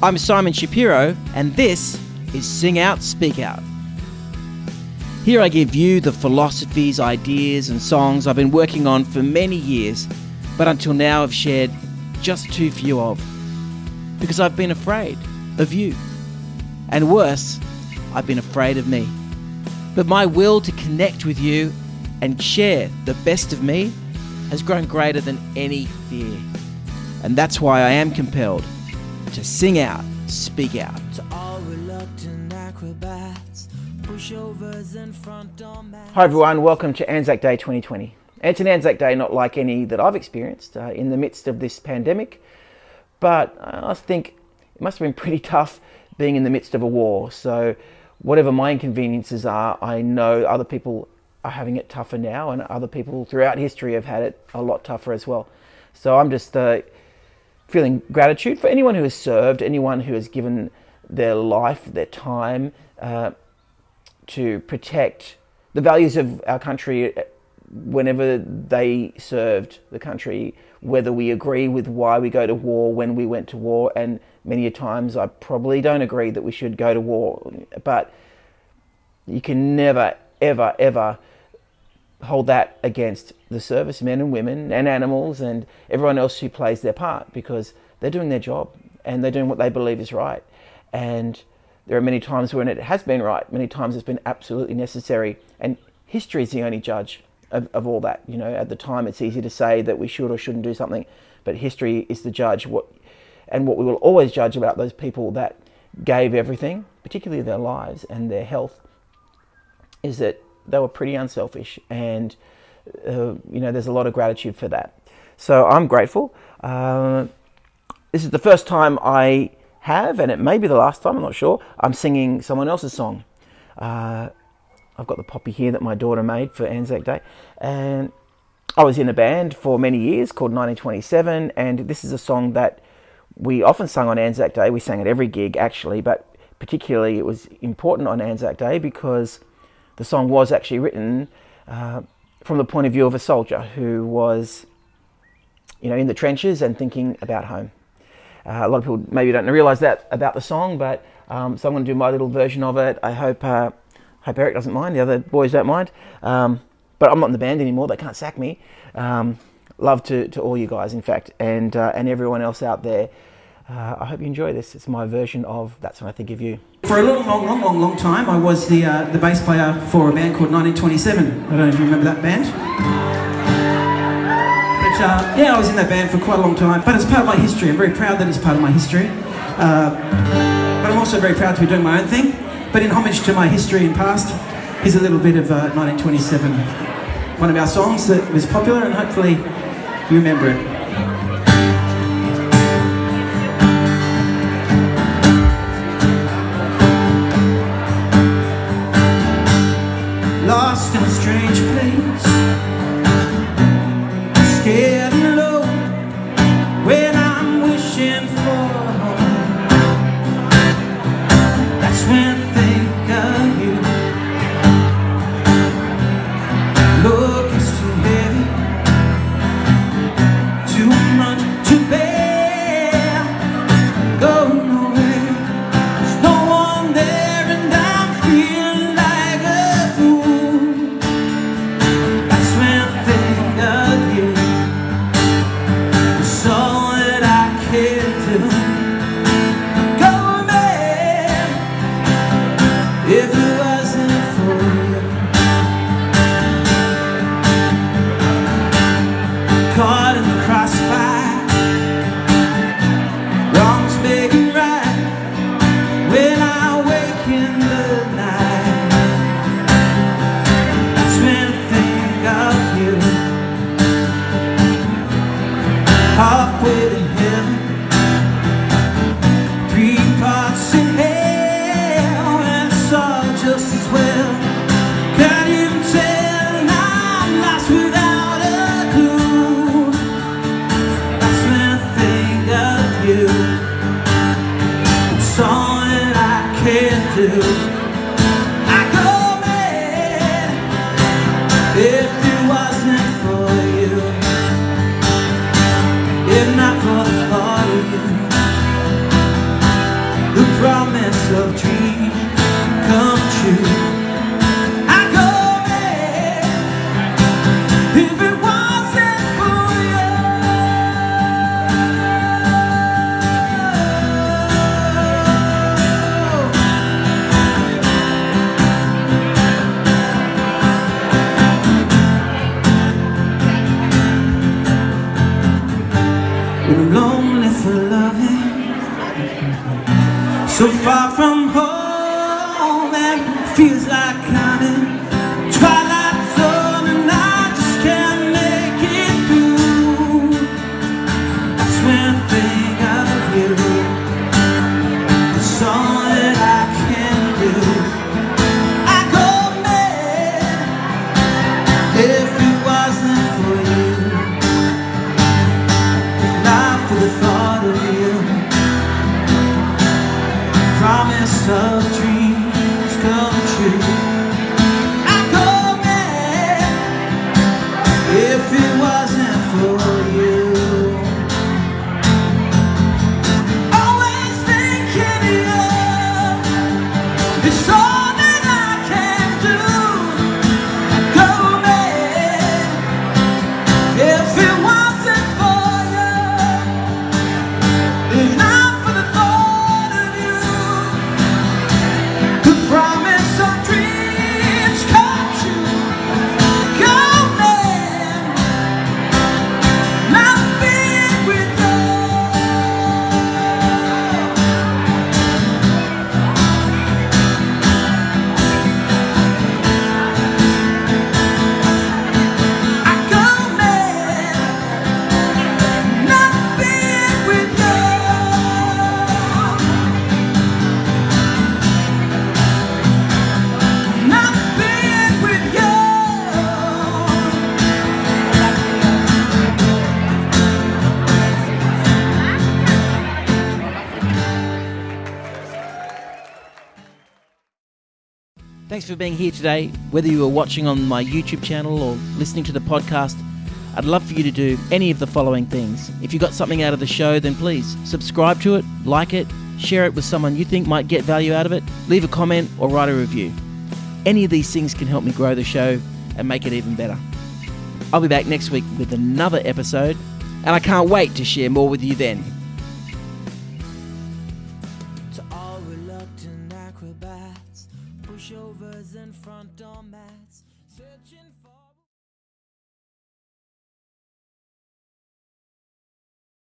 I'm Simon Shapiro, and this is Sing Out, Speak Out. Here I give you the philosophies, ideas, and songs I've been working on for many years, but until now have shared just too few of. Because I've been afraid of you. And worse, I've been afraid of me. But my will to connect with you and share the best of me has grown greater than any fear. And that's why I am compelled to sing out, speak out. To all reluctant acrobats, pushovers and front mats. Hi everyone, welcome to Anzac Day 2020. It's an Anzac Day not like any that I've experienced uh, in the midst of this pandemic, but I think it must have been pretty tough being in the midst of a war. So, whatever my inconveniences are, I know other people are having it tougher now, and other people throughout history have had it a lot tougher as well. So, I'm just uh, feeling gratitude for anyone who has served, anyone who has given their life, their time uh, to protect the values of our country whenever they served the country, whether we agree with why we go to war when we went to war, and many a times I probably don't agree that we should go to war, but you can never, ever, ever hold that against the servicemen and women and animals and everyone else who plays their part because they're doing their job and they're doing what they believe is right. And there are many times when it has been right, many times it's been absolutely necessary, and history is the only judge of, of all that. You know, at the time it's easy to say that we should or shouldn't do something, but history is the judge. What and what we will always judge about those people that gave everything, particularly their lives and their health, is that they were pretty unselfish, and uh, you know, there's a lot of gratitude for that. So I'm grateful. Uh, this is the first time I have, and it may be the last time. I'm not sure. I'm singing someone else's song. Uh, I've got the poppy here that my daughter made for Anzac Day, and I was in a band for many years called 1927, and this is a song that we often sung on Anzac Day. We sang at every gig actually, but particularly it was important on Anzac Day because the song was actually written uh, from the point of view of a soldier who was, you know, in the trenches and thinking about home. Uh, a lot of people maybe don't realise that about the song, but um, so I'm going to do my little version of it. I hope uh, hope Eric doesn't mind. The other boys don't mind. Um, but I'm not in the band anymore. They can't sack me. Um, love to, to all you guys, in fact, and uh, and everyone else out there. Uh, I hope you enjoy this. It's my version of That's When I Think of You. For a long, long, long, long, long time, I was the, uh, the bass player for a band called 1927. I don't know if you remember that band. But uh, yeah, I was in that band for quite a long time. But it's part of my history. I'm very proud that it's part of my history. Uh, but I'm also very proud to be doing my own thing. But in homage to my history and past, here's a little bit of 1927. One of our songs that was popular, and hopefully you remember it. halfway to heaven the promise of dreams come true. in a long loving. So far from home and feels like Thanks for being here today. Whether you are watching on my YouTube channel or listening to the podcast, I'd love for you to do any of the following things. If you got something out of the show, then please subscribe to it, like it, share it with someone you think might get value out of it, leave a comment, or write a review. Any of these things can help me grow the show and make it even better. I'll be back next week with another episode, and I can't wait to share more with you then.